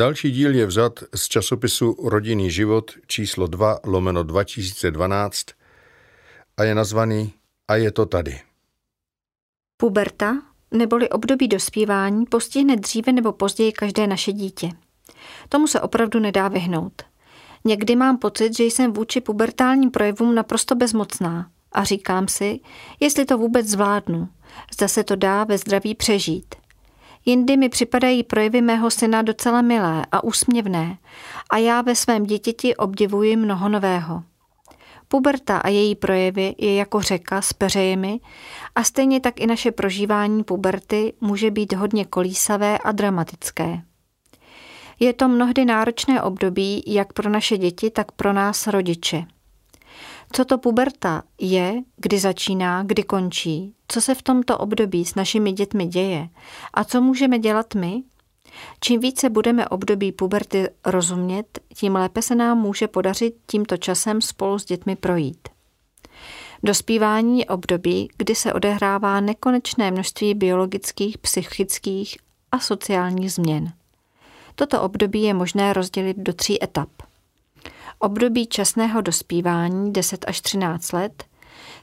Další díl je vzat z časopisu Rodinný život číslo 2 lomeno 2012 a je nazvaný A je to tady. Puberta, neboli období dospívání, postihne dříve nebo později každé naše dítě. Tomu se opravdu nedá vyhnout. Někdy mám pocit, že jsem vůči pubertálním projevům naprosto bezmocná a říkám si, jestli to vůbec zvládnu, zda se to dá ve zdraví přežít. Jindy mi připadají projevy mého syna docela milé a úsměvné a já ve svém dítěti obdivuji mnoho nového. Puberta a její projevy je jako řeka s peřejemi a stejně tak i naše prožívání puberty může být hodně kolísavé a dramatické. Je to mnohdy náročné období jak pro naše děti, tak pro nás rodiče. Co to puberta je, kdy začíná, kdy končí, co se v tomto období s našimi dětmi děje a co můžeme dělat my? Čím více budeme období puberty rozumět, tím lépe se nám může podařit tímto časem spolu s dětmi projít. Dospívání je období, kdy se odehrává nekonečné množství biologických, psychických a sociálních změn. Toto období je možné rozdělit do tří etap. Období časného dospívání 10 až 13 let,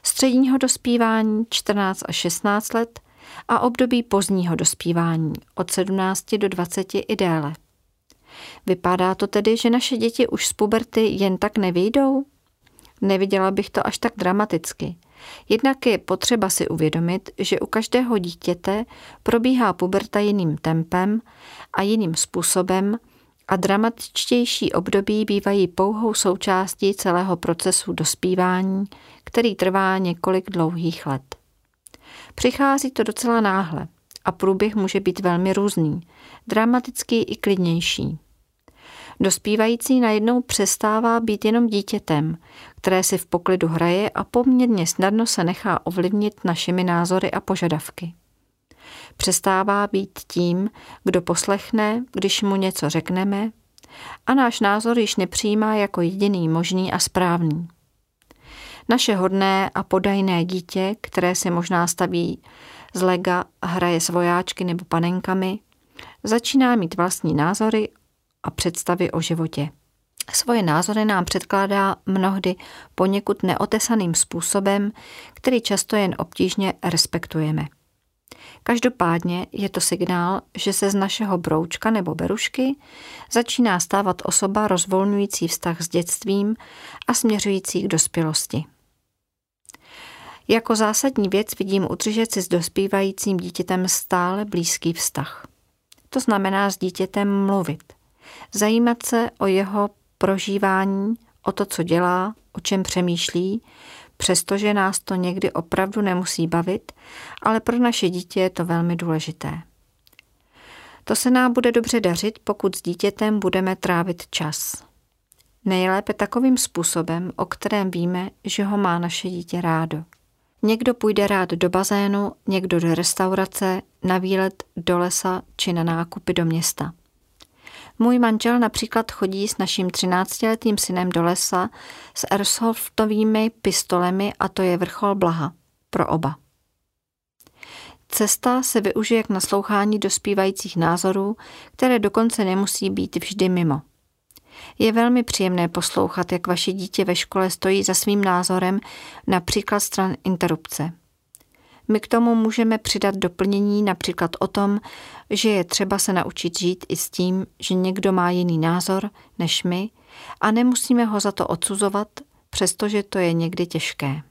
středního dospívání 14 až 16 let a období pozdního dospívání od 17 do 20 i déle. Vypadá to tedy, že naše děti už z puberty jen tak nevyjdou? Neviděla bych to až tak dramaticky. Jednak je potřeba si uvědomit, že u každého dítěte probíhá puberta jiným tempem a jiným způsobem a dramatičtější období bývají pouhou součástí celého procesu dospívání, který trvá několik dlouhých let. Přichází to docela náhle a průběh může být velmi různý, dramatický i klidnější. Dospívající najednou přestává být jenom dítětem, které si v poklidu hraje a poměrně snadno se nechá ovlivnit našimi názory a požadavky. Přestává být tím, kdo poslechne, když mu něco řekneme, a náš názor již nepřijímá jako jediný možný a správný. Naše hodné a podajné dítě, které si možná staví z lega, hraje s vojáčky nebo panenkami, začíná mít vlastní názory a představy o životě. Svoje názory nám předkládá mnohdy poněkud neotesaným způsobem, který často jen obtížně respektujeme. Každopádně je to signál, že se z našeho broučka nebo berušky začíná stávat osoba rozvolňující vztah s dětstvím a směřující k dospělosti. Jako zásadní věc vidím udržet si s dospívajícím dítětem stále blízký vztah. To znamená s dítětem mluvit. Zajímat se o jeho prožívání, o to, co dělá, o čem přemýšlí, přestože nás to někdy opravdu nemusí bavit, ale pro naše dítě je to velmi důležité. To se nám bude dobře dařit, pokud s dítětem budeme trávit čas. Nejlépe takovým způsobem, o kterém víme, že ho má naše dítě rádo. Někdo půjde rád do bazénu, někdo do restaurace, na výlet do lesa či na nákupy do města. Můj manžel například chodí s naším 13-letým synem do lesa s airsoftovými pistolemi a to je vrchol blaha pro oba. Cesta se využije k naslouchání dospívajících názorů, které dokonce nemusí být vždy mimo. Je velmi příjemné poslouchat, jak vaše dítě ve škole stojí za svým názorem, například stran interrupce. My k tomu můžeme přidat doplnění například o tom, že je třeba se naučit žít i s tím, že někdo má jiný názor než my a nemusíme ho za to odsuzovat, přestože to je někdy těžké.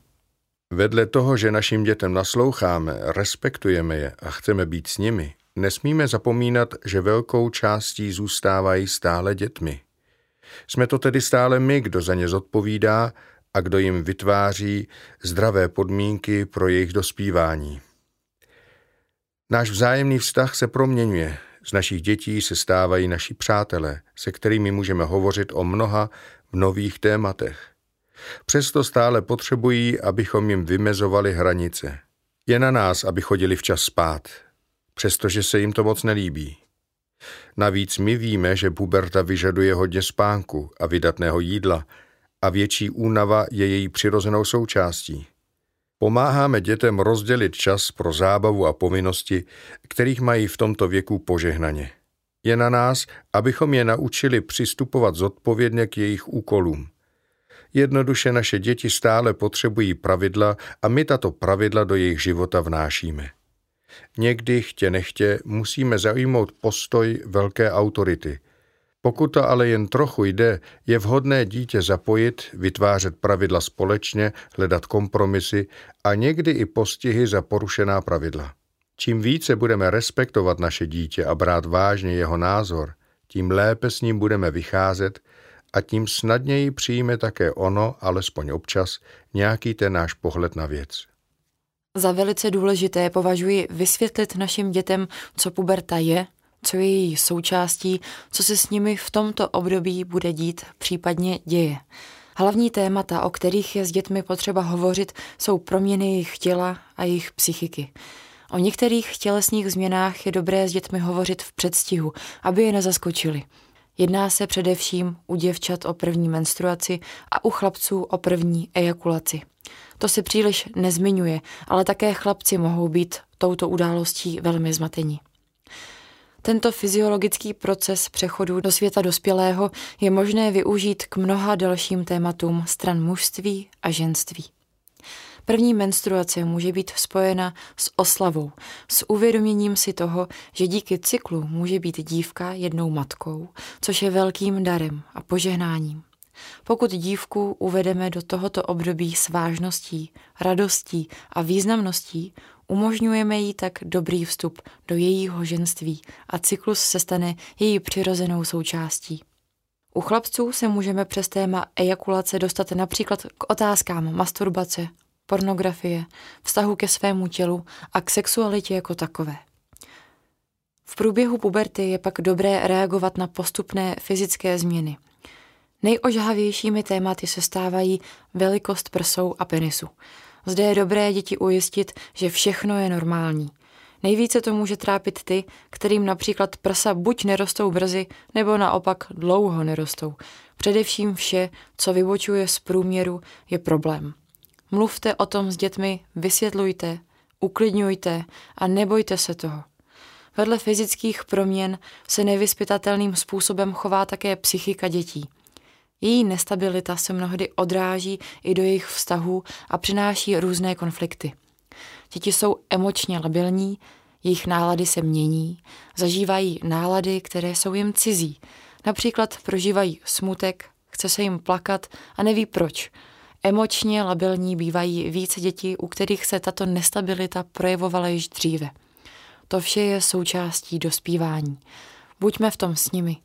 Vedle toho, že našim dětem nasloucháme, respektujeme je a chceme být s nimi, nesmíme zapomínat, že velkou částí zůstávají stále dětmi. Jsme to tedy stále my, kdo za ně zodpovídá a kdo jim vytváří zdravé podmínky pro jejich dospívání. Náš vzájemný vztah se proměňuje. Z našich dětí se stávají naši přátelé, se kterými můžeme hovořit o mnoha v nových tématech. Přesto stále potřebují, abychom jim vymezovali hranice. Je na nás, aby chodili včas spát, přestože se jim to moc nelíbí. Navíc my víme, že puberta vyžaduje hodně spánku a vydatného jídla a větší únava je její přirozenou součástí. Pomáháme dětem rozdělit čas pro zábavu a povinnosti, kterých mají v tomto věku požehnaně. Je na nás, abychom je naučili přistupovat zodpovědně k jejich úkolům. Jednoduše naše děti stále potřebují pravidla a my tato pravidla do jejich života vnášíme. Někdy, chtě nechtě, musíme zaujmout postoj velké autority. Pokud to ale jen trochu jde, je vhodné dítě zapojit, vytvářet pravidla společně, hledat kompromisy a někdy i postihy za porušená pravidla. Čím více budeme respektovat naše dítě a brát vážně jeho názor, tím lépe s ním budeme vycházet a tím snadněji přijme také ono, alespoň občas, nějaký ten náš pohled na věc. Za velice důležité považuji vysvětlit našim dětem, co puberta je, co je její součástí, co se s nimi v tomto období bude dít, případně děje. Hlavní témata, o kterých je s dětmi potřeba hovořit, jsou proměny jejich těla a jejich psychiky. O některých tělesných změnách je dobré s dětmi hovořit v předstihu, aby je nezaskočili. Jedná se především u děvčat o první menstruaci a u chlapců o první ejakulaci. To se příliš nezmiňuje, ale také chlapci mohou být touto událostí velmi zmateni. Tento fyziologický proces přechodu do světa dospělého je možné využít k mnoha dalším tématům stran mužství a ženství. První menstruace může být spojena s oslavou, s uvědoměním si toho, že díky cyklu může být dívka jednou matkou, což je velkým darem a požehnáním. Pokud dívku uvedeme do tohoto období s vážností, radostí a významností, umožňujeme jí tak dobrý vstup do jejího ženství a cyklus se stane její přirozenou součástí. U chlapců se můžeme přes téma ejakulace dostat například k otázkám masturbace, pornografie, vztahu ke svému tělu a k sexualitě jako takové. V průběhu puberty je pak dobré reagovat na postupné fyzické změny. Nejožhavějšími tématy se stávají velikost prsou a penisu. Zde je dobré děti ujistit, že všechno je normální. Nejvíce to může trápit ty, kterým například prsa buď nerostou brzy, nebo naopak dlouho nerostou. Především vše, co vybočuje z průměru, je problém. Mluvte o tom s dětmi, vysvětlujte, uklidňujte a nebojte se toho. Vedle fyzických proměn se nevyspytatelným způsobem chová také psychika dětí. Její nestabilita se mnohdy odráží i do jejich vztahů a přináší různé konflikty. Děti jsou emočně labilní, jejich nálady se mění, zažívají nálady, které jsou jim cizí. Například prožívají smutek, chce se jim plakat a neví proč – Emočně labilní bývají více dětí, u kterých se tato nestabilita projevovala již dříve. To vše je součástí dospívání. Buďme v tom s nimi.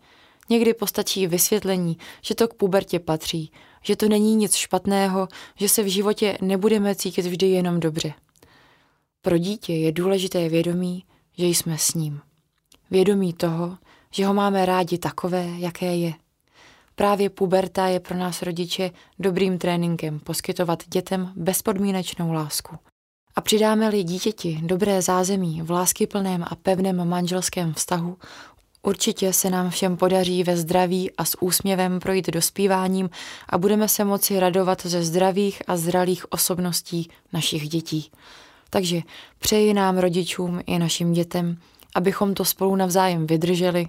Někdy postačí vysvětlení, že to k pubertě patří, že to není nic špatného, že se v životě nebudeme cítit vždy jenom dobře. Pro dítě je důležité vědomí, že jsme s ním. Vědomí toho, že ho máme rádi takové, jaké je. Právě puberta je pro nás rodiče dobrým tréninkem poskytovat dětem bezpodmínečnou lásku. A přidáme-li dítěti dobré zázemí v láskyplném a pevném manželském vztahu, určitě se nám všem podaří ve zdraví a s úsměvem projít dospíváním a budeme se moci radovat ze zdravých a zralých osobností našich dětí. Takže přeji nám rodičům i našim dětem, abychom to spolu navzájem vydrželi,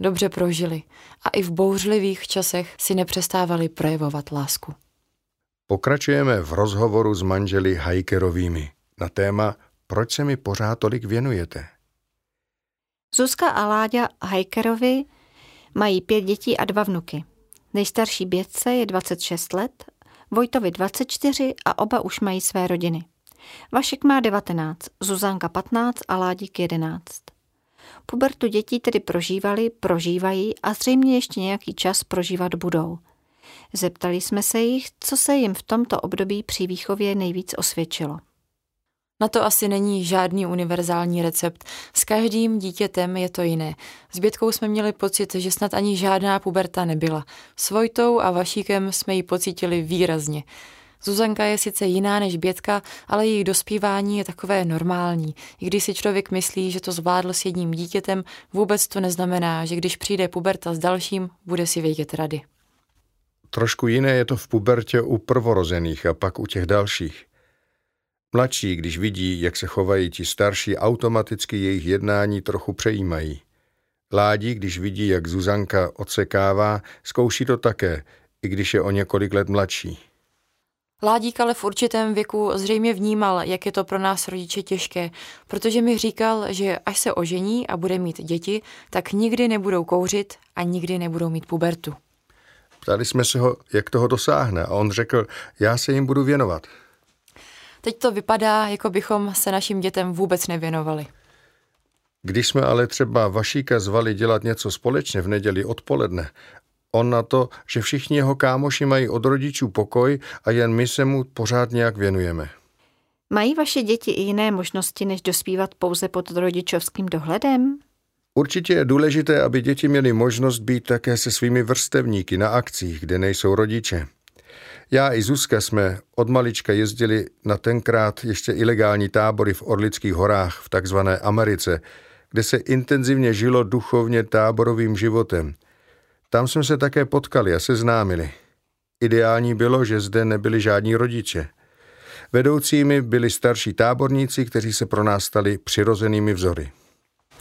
dobře prožili a i v bouřlivých časech si nepřestávali projevovat lásku. Pokračujeme v rozhovoru s manželi Hajkerovými na téma Proč se mi pořád tolik věnujete? Zuzka a Láďa Hajkerovi mají pět dětí a dva vnuky. Nejstarší Bětce je 26 let, Vojtovi 24 a oba už mají své rodiny. Vašek má 19, Zuzanka 15 a Ládík 11. Pubertu dětí tedy prožívali, prožívají a zřejmě ještě nějaký čas prožívat budou. Zeptali jsme se jich, co se jim v tomto období při výchově nejvíc osvědčilo. Na to asi není žádný univerzální recept. S každým dítětem je to jiné. S Bětkou jsme měli pocit, že snad ani žádná puberta nebyla. S Vojtou a Vašíkem jsme ji pocítili výrazně. Zuzanka je sice jiná než Bětka, ale její dospívání je takové normální. I když si člověk myslí, že to zvládl s jedním dítětem, vůbec to neznamená, že když přijde puberta s dalším, bude si vědět rady. Trošku jiné je to v pubertě u prvorozených a pak u těch dalších. Mladší, když vidí, jak se chovají ti starší, automaticky jejich jednání trochu přejímají. Ládí, když vidí, jak Zuzanka odsekává, zkouší to také, i když je o několik let mladší. Ládík ale v určitém věku zřejmě vnímal, jak je to pro nás rodiče těžké, protože mi říkal, že až se ožení a bude mít děti, tak nikdy nebudou kouřit a nikdy nebudou mít pubertu. Ptali jsme se ho, jak toho dosáhne a on řekl, já se jim budu věnovat. Teď to vypadá, jako bychom se našim dětem vůbec nevěnovali. Když jsme ale třeba Vašíka zvali dělat něco společně v neděli odpoledne, on na to, že všichni jeho kámoši mají od rodičů pokoj a jen my se mu pořád nějak věnujeme. Mají vaše děti i jiné možnosti, než dospívat pouze pod rodičovským dohledem? Určitě je důležité, aby děti měly možnost být také se svými vrstevníky na akcích, kde nejsou rodiče. Já i Zuzka jsme od malička jezdili na tenkrát ještě ilegální tábory v Orlických horách v takzvané Americe, kde se intenzivně žilo duchovně táborovým životem. Tam jsme se také potkali a seznámili. Ideální bylo, že zde nebyli žádní rodiče. Vedoucími byli starší táborníci, kteří se pro nás stali přirozenými vzory.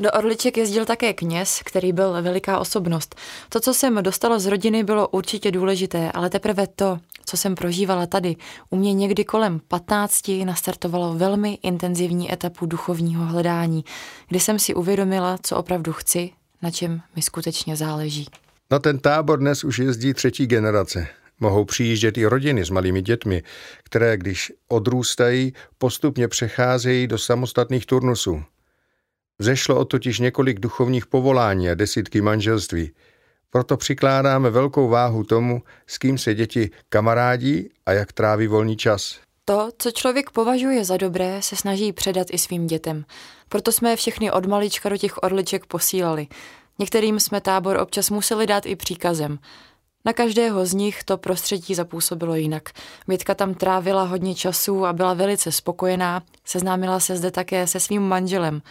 Do Orliček jezdil také kněz, který byl veliká osobnost. To, co jsem dostala z rodiny, bylo určitě důležité, ale teprve to, co jsem prožívala tady, u mě někdy kolem 15 nastartovalo velmi intenzivní etapu duchovního hledání, kdy jsem si uvědomila, co opravdu chci, na čem mi skutečně záleží. Na ten tábor dnes už jezdí třetí generace. Mohou přijíždět i rodiny s malými dětmi, které, když odrůstají, postupně přecházejí do samostatných turnusů. Vzešlo o totiž několik duchovních povolání a desítky manželství. Proto přikládáme velkou váhu tomu, s kým se děti kamarádí a jak tráví volný čas. To, co člověk považuje za dobré, se snaží předat i svým dětem. Proto jsme všechny od malička do těch orliček posílali. Některým jsme tábor občas museli dát i příkazem. Na každého z nich to prostředí zapůsobilo jinak. Mětka tam trávila hodně času a byla velice spokojená, seznámila se zde také se svým manželem.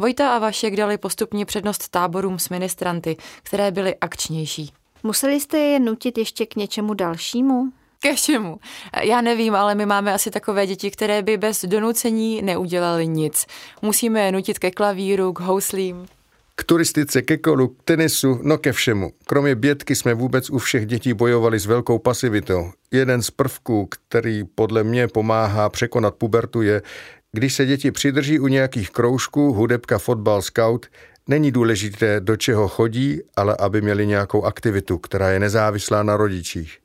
Vojta a Vašek dali postupně přednost táborům s ministranty, které byly akčnější. Museli jste je nutit ještě k něčemu dalšímu? Ke čemu? Já nevím, ale my máme asi takové děti, které by bez donucení neudělali nic. Musíme je nutit ke klavíru, k houslím. K turistice, ke kolu, k tenisu, no ke všemu. Kromě bětky jsme vůbec u všech dětí bojovali s velkou pasivitou. Jeden z prvků, který podle mě pomáhá překonat pubertu, je, když se děti přidrží u nějakých kroužků, hudebka, fotbal, scout, není důležité, do čeho chodí, ale aby měli nějakou aktivitu, která je nezávislá na rodičích.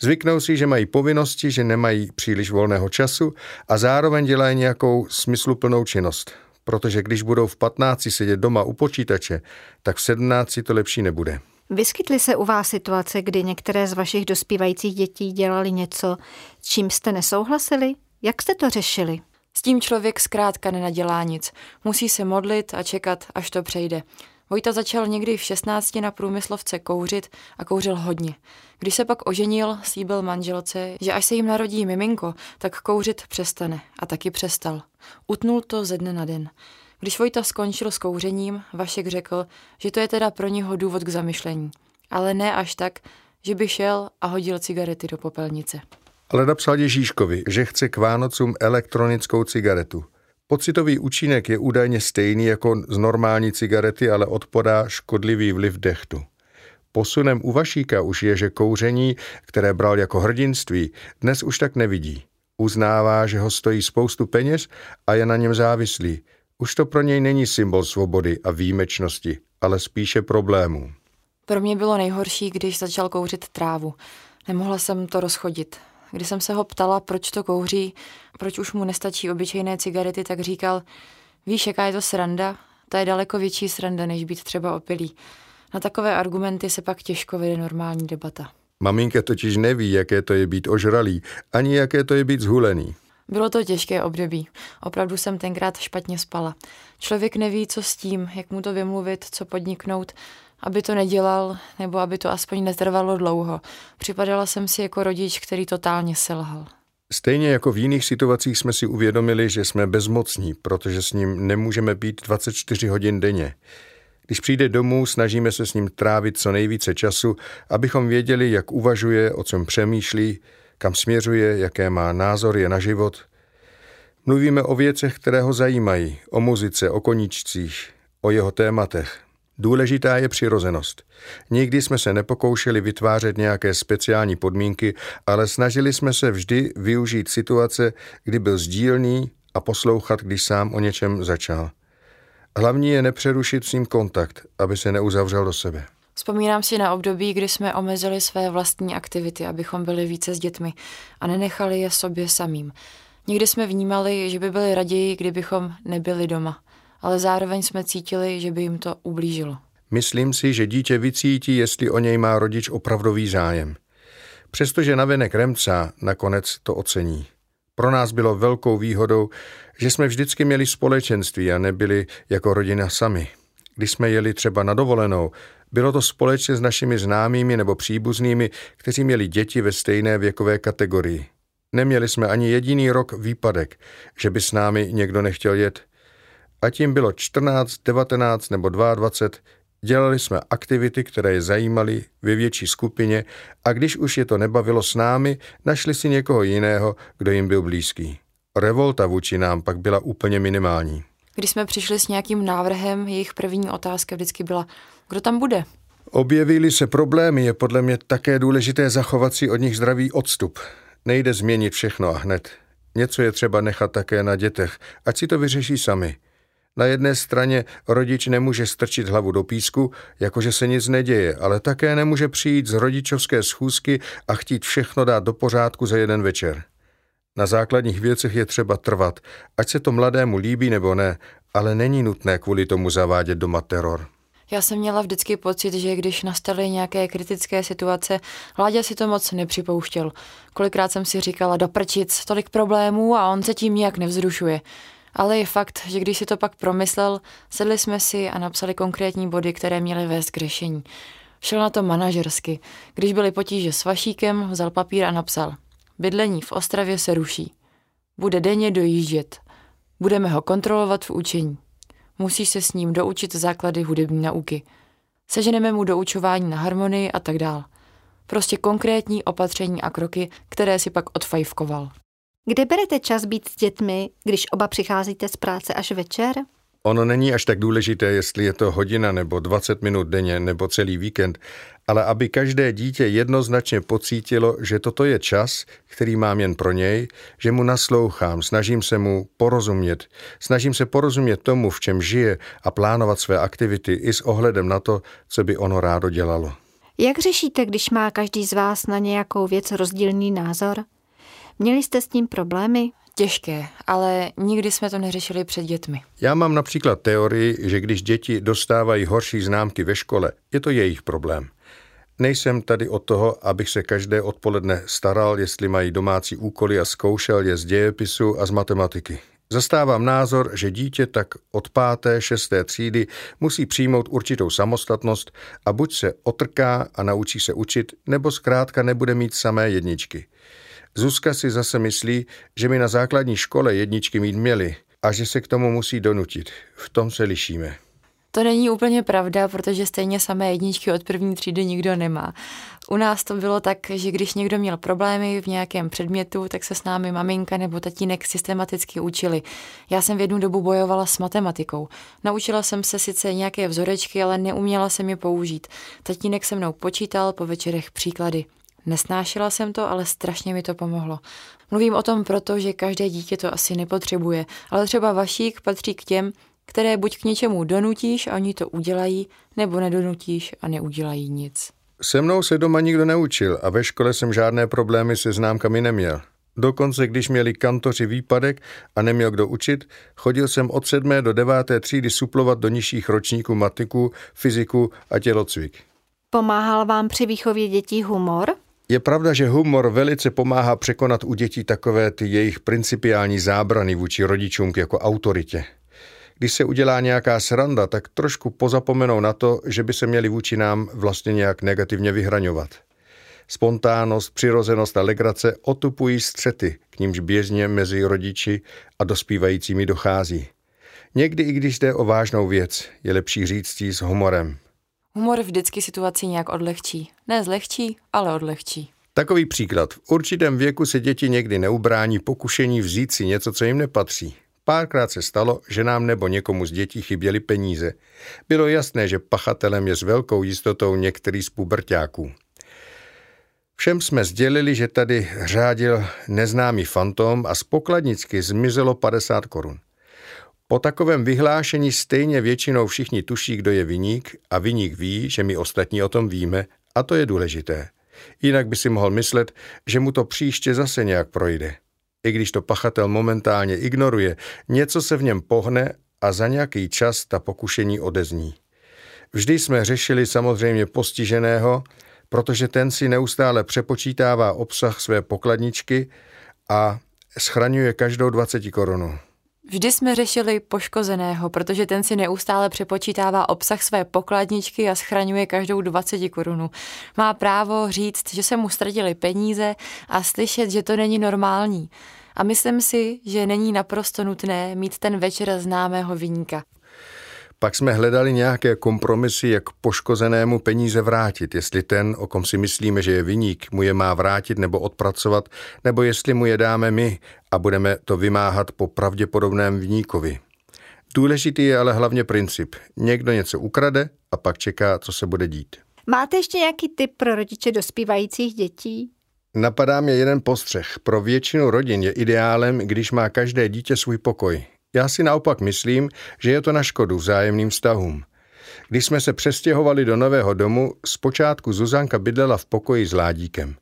Zvyknou si, že mají povinnosti, že nemají příliš volného času a zároveň dělají nějakou smysluplnou činnost. Protože když budou v 15 sedět doma u počítače, tak v 17 to lepší nebude. Vyskytly se u vás situace, kdy některé z vašich dospívajících dětí dělali něco, s čím jste nesouhlasili? Jak jste to řešili? S tím člověk zkrátka nenadělá nic. Musí se modlit a čekat, až to přejde. Vojta začal někdy v 16 na průmyslovce kouřit a kouřil hodně. Když se pak oženil, slíbil manželce, že až se jim narodí miminko, tak kouřit přestane. A taky přestal. Utnul to ze dne na den. Když Vojta skončil s kouřením, Vašek řekl, že to je teda pro něho důvod k zamyšlení. Ale ne až tak, že by šel a hodil cigarety do popelnice ale napsal Ježíškovi, že chce k Vánocům elektronickou cigaretu. Pocitový účinek je údajně stejný jako z normální cigarety, ale odpodá škodlivý vliv dechtu. Posunem u Vašíka už je, že kouření, které bral jako hrdinství, dnes už tak nevidí. Uznává, že ho stojí spoustu peněz a je na něm závislý. Už to pro něj není symbol svobody a výjimečnosti, ale spíše problémů. Pro mě bylo nejhorší, když začal kouřit trávu. Nemohla jsem to rozchodit. Když jsem se ho ptala, proč to kouří, proč už mu nestačí obyčejné cigarety, tak říkal, víš, jaká je to sranda? To je daleko větší sranda, než být třeba opilý. Na takové argumenty se pak těžko vede normální debata. Maminka totiž neví, jaké to je být ožralý, ani jaké to je být zhulený. Bylo to těžké období. Opravdu jsem tenkrát špatně spala. Člověk neví, co s tím, jak mu to vymluvit, co podniknout aby to nedělal, nebo aby to aspoň netrvalo dlouho. Připadala jsem si jako rodič, který totálně selhal. Stejně jako v jiných situacích jsme si uvědomili, že jsme bezmocní, protože s ním nemůžeme být 24 hodin denně. Když přijde domů, snažíme se s ním trávit co nejvíce času, abychom věděli, jak uvažuje, o čem přemýšlí, kam směřuje, jaké má názory na život. Mluvíme o věcech, které ho zajímají, o muzice, o koníčcích, o jeho tématech. Důležitá je přirozenost. Nikdy jsme se nepokoušeli vytvářet nějaké speciální podmínky, ale snažili jsme se vždy využít situace, kdy byl sdílný a poslouchat, když sám o něčem začal. Hlavní je nepřerušit s ním kontakt, aby se neuzavřel do sebe. Vzpomínám si na období, kdy jsme omezili své vlastní aktivity, abychom byli více s dětmi a nenechali je sobě samým. Někdy jsme vnímali, že by byli raději, kdybychom nebyli doma, ale zároveň jsme cítili, že by jim to ublížilo. Myslím si, že dítě vycítí, jestli o něj má rodič opravdový zájem. Přestože navenek remcá, nakonec to ocení. Pro nás bylo velkou výhodou, že jsme vždycky měli společenství a nebyli jako rodina sami. Když jsme jeli třeba na dovolenou, bylo to společně s našimi známými nebo příbuznými, kteří měli děti ve stejné věkové kategorii. Neměli jsme ani jediný rok výpadek, že by s námi někdo nechtěl jet. A tím bylo 14, 19 nebo 22, dělali jsme aktivity, které je zajímaly ve větší skupině a když už je to nebavilo s námi, našli si někoho jiného, kdo jim byl blízký. Revolta vůči nám pak byla úplně minimální. Když jsme přišli s nějakým návrhem, jejich první otázka vždycky byla, kdo tam bude? Objevily se problémy, je podle mě také důležité zachovat si od nich zdravý odstup. Nejde změnit všechno a hned. Něco je třeba nechat také na dětech, ať si to vyřeší sami. Na jedné straně rodič nemůže strčit hlavu do písku, jakože se nic neděje, ale také nemůže přijít z rodičovské schůzky a chtít všechno dát do pořádku za jeden večer. Na základních věcech je třeba trvat, ať se to mladému líbí nebo ne, ale není nutné kvůli tomu zavádět doma teror. Já jsem měla vždycky pocit, že když nastaly nějaké kritické situace, Láďa si to moc nepřipouštěl. Kolikrát jsem si říkala, doprčic, tolik problémů a on se tím nijak nevzrušuje. Ale je fakt, že když si to pak promyslel, sedli jsme si a napsali konkrétní body, které měly vést k řešení. Šel na to manažersky. Když byly potíže s Vašíkem, vzal papír a napsal. Bydlení v Ostravě se ruší. Bude denně dojíždět. Budeme ho kontrolovat v učení. Musí se s ním doučit základy hudební nauky. Seženeme mu doučování na harmonii a tak dál. Prostě konkrétní opatření a kroky, které si pak odfajfkoval. Kde berete čas být s dětmi, když oba přicházíte z práce až večer? Ono není až tak důležité, jestli je to hodina nebo 20 minut denně nebo celý víkend, ale aby každé dítě jednoznačně pocítilo, že toto je čas, který mám jen pro něj, že mu naslouchám, snažím se mu porozumět, snažím se porozumět tomu, v čem žije a plánovat své aktivity i s ohledem na to, co by ono rádo dělalo. Jak řešíte, když má každý z vás na nějakou věc rozdílný názor? Měli jste s tím problémy? Těžké, ale nikdy jsme to neřešili před dětmi. Já mám například teorii, že když děti dostávají horší známky ve škole, je to jejich problém. Nejsem tady od toho, abych se každé odpoledne staral, jestli mají domácí úkoly a zkoušel je z dějepisu a z matematiky. Zastávám názor, že dítě tak od páté, šesté třídy musí přijmout určitou samostatnost a buď se otrká a naučí se učit, nebo zkrátka nebude mít samé jedničky. Zuzka si zase myslí, že my na základní škole jedničky mít měli a že se k tomu musí donutit. V tom se lišíme. To není úplně pravda, protože stejně samé jedničky od první třídy nikdo nemá. U nás to bylo tak, že když někdo měl problémy v nějakém předmětu, tak se s námi maminka nebo tatínek systematicky učili. Já jsem v jednu dobu bojovala s matematikou. Naučila jsem se sice nějaké vzorečky, ale neuměla jsem je použít. Tatínek se mnou počítal po večerech příklady. Nesnášela jsem to, ale strašně mi to pomohlo. Mluvím o tom proto, že každé dítě to asi nepotřebuje, ale třeba Vašík patří k těm, které buď k něčemu donutíš a oni to udělají, nebo nedonutíš a neudělají nic. Se mnou se doma nikdo neučil a ve škole jsem žádné problémy se známkami neměl. Dokonce, když měli kantoři výpadek a neměl kdo učit, chodil jsem od sedmé do deváté třídy suplovat do nižších ročníků matiku, fyziku a tělocvik. Pomáhal vám při výchově dětí humor? Je pravda, že humor velice pomáhá překonat u dětí takové ty jejich principiální zábrany vůči rodičům jako autoritě. Když se udělá nějaká sranda, tak trošku pozapomenou na to, že by se měli vůči nám vlastně nějak negativně vyhraňovat. Spontánnost, přirozenost a legrace otupují střety, k nímž běžně mezi rodiči a dospívajícími dochází. Někdy, i když jde o vážnou věc, je lepší říct s humorem. Humor vždycky situaci nějak odlehčí. Ne zlehčí, ale odlehčí. Takový příklad. V určitém věku se děti někdy neubrání pokušení vzít si něco, co jim nepatří. Párkrát se stalo, že nám nebo někomu z dětí chyběly peníze. Bylo jasné, že pachatelem je s velkou jistotou některý z pubertáků. Všem jsme sdělili, že tady řádil neznámý fantom a z pokladničky zmizelo 50 korun. Po takovém vyhlášení stejně většinou všichni tuší, kdo je viník a viník ví, že my ostatní o tom víme a to je důležité. Jinak by si mohl myslet, že mu to příště zase nějak projde. I když to pachatel momentálně ignoruje, něco se v něm pohne a za nějaký čas ta pokušení odezní. Vždy jsme řešili samozřejmě postiženého, protože ten si neustále přepočítává obsah své pokladničky a schraňuje každou 20 korunu. Vždy jsme řešili poškozeného, protože ten si neustále přepočítává obsah své pokladničky a schraňuje každou 20 korunu. Má právo říct, že se mu ztratili peníze a slyšet, že to není normální. A myslím si, že není naprosto nutné mít ten večer známého vyníka. Pak jsme hledali nějaké kompromisy, jak poškozenému peníze vrátit, jestli ten, o kom si myslíme, že je viník, mu je má vrátit nebo odpracovat, nebo jestli mu je dáme my a budeme to vymáhat po pravděpodobném viníkovi. Důležitý je ale hlavně princip. Někdo něco ukrade a pak čeká, co se bude dít. Máte ještě nějaký tip pro rodiče dospívajících dětí? Napadá mě jeden postřeh. Pro většinu rodin je ideálem, když má každé dítě svůj pokoj. Já si naopak myslím, že je to na škodu vzájemným vztahům. Když jsme se přestěhovali do nového domu, zpočátku Zuzanka bydlela v pokoji s Ládíkem.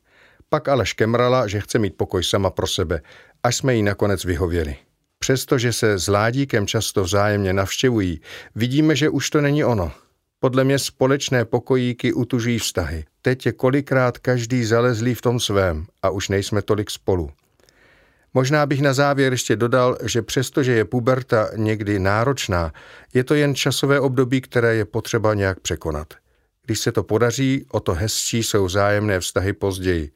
Pak ale škemrala, že chce mít pokoj sama pro sebe, až jsme jí nakonec vyhověli. Přestože se s Ládíkem často vzájemně navštěvují, vidíme, že už to není ono. Podle mě společné pokojíky utužují vztahy. Teď je kolikrát každý zalezlý v tom svém a už nejsme tolik spolu. Možná bych na závěr ještě dodal, že přestože je puberta někdy náročná, je to jen časové období, které je potřeba nějak překonat. Když se to podaří, o to hezčí jsou zájemné vztahy později.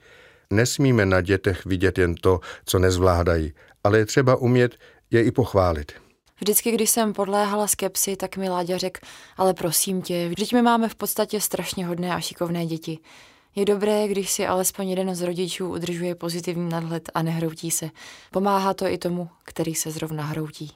Nesmíme na dětech vidět jen to, co nezvládají, ale je třeba umět je i pochválit. Vždycky, když jsem podléhala skepsi, tak mi Láďa řekl, ale prosím tě, vždyť my máme v podstatě strašně hodné a šikovné děti. Je dobré, když si alespoň jeden z rodičů udržuje pozitivní nadhled a nehroutí se. Pomáhá to i tomu, který se zrovna hroutí.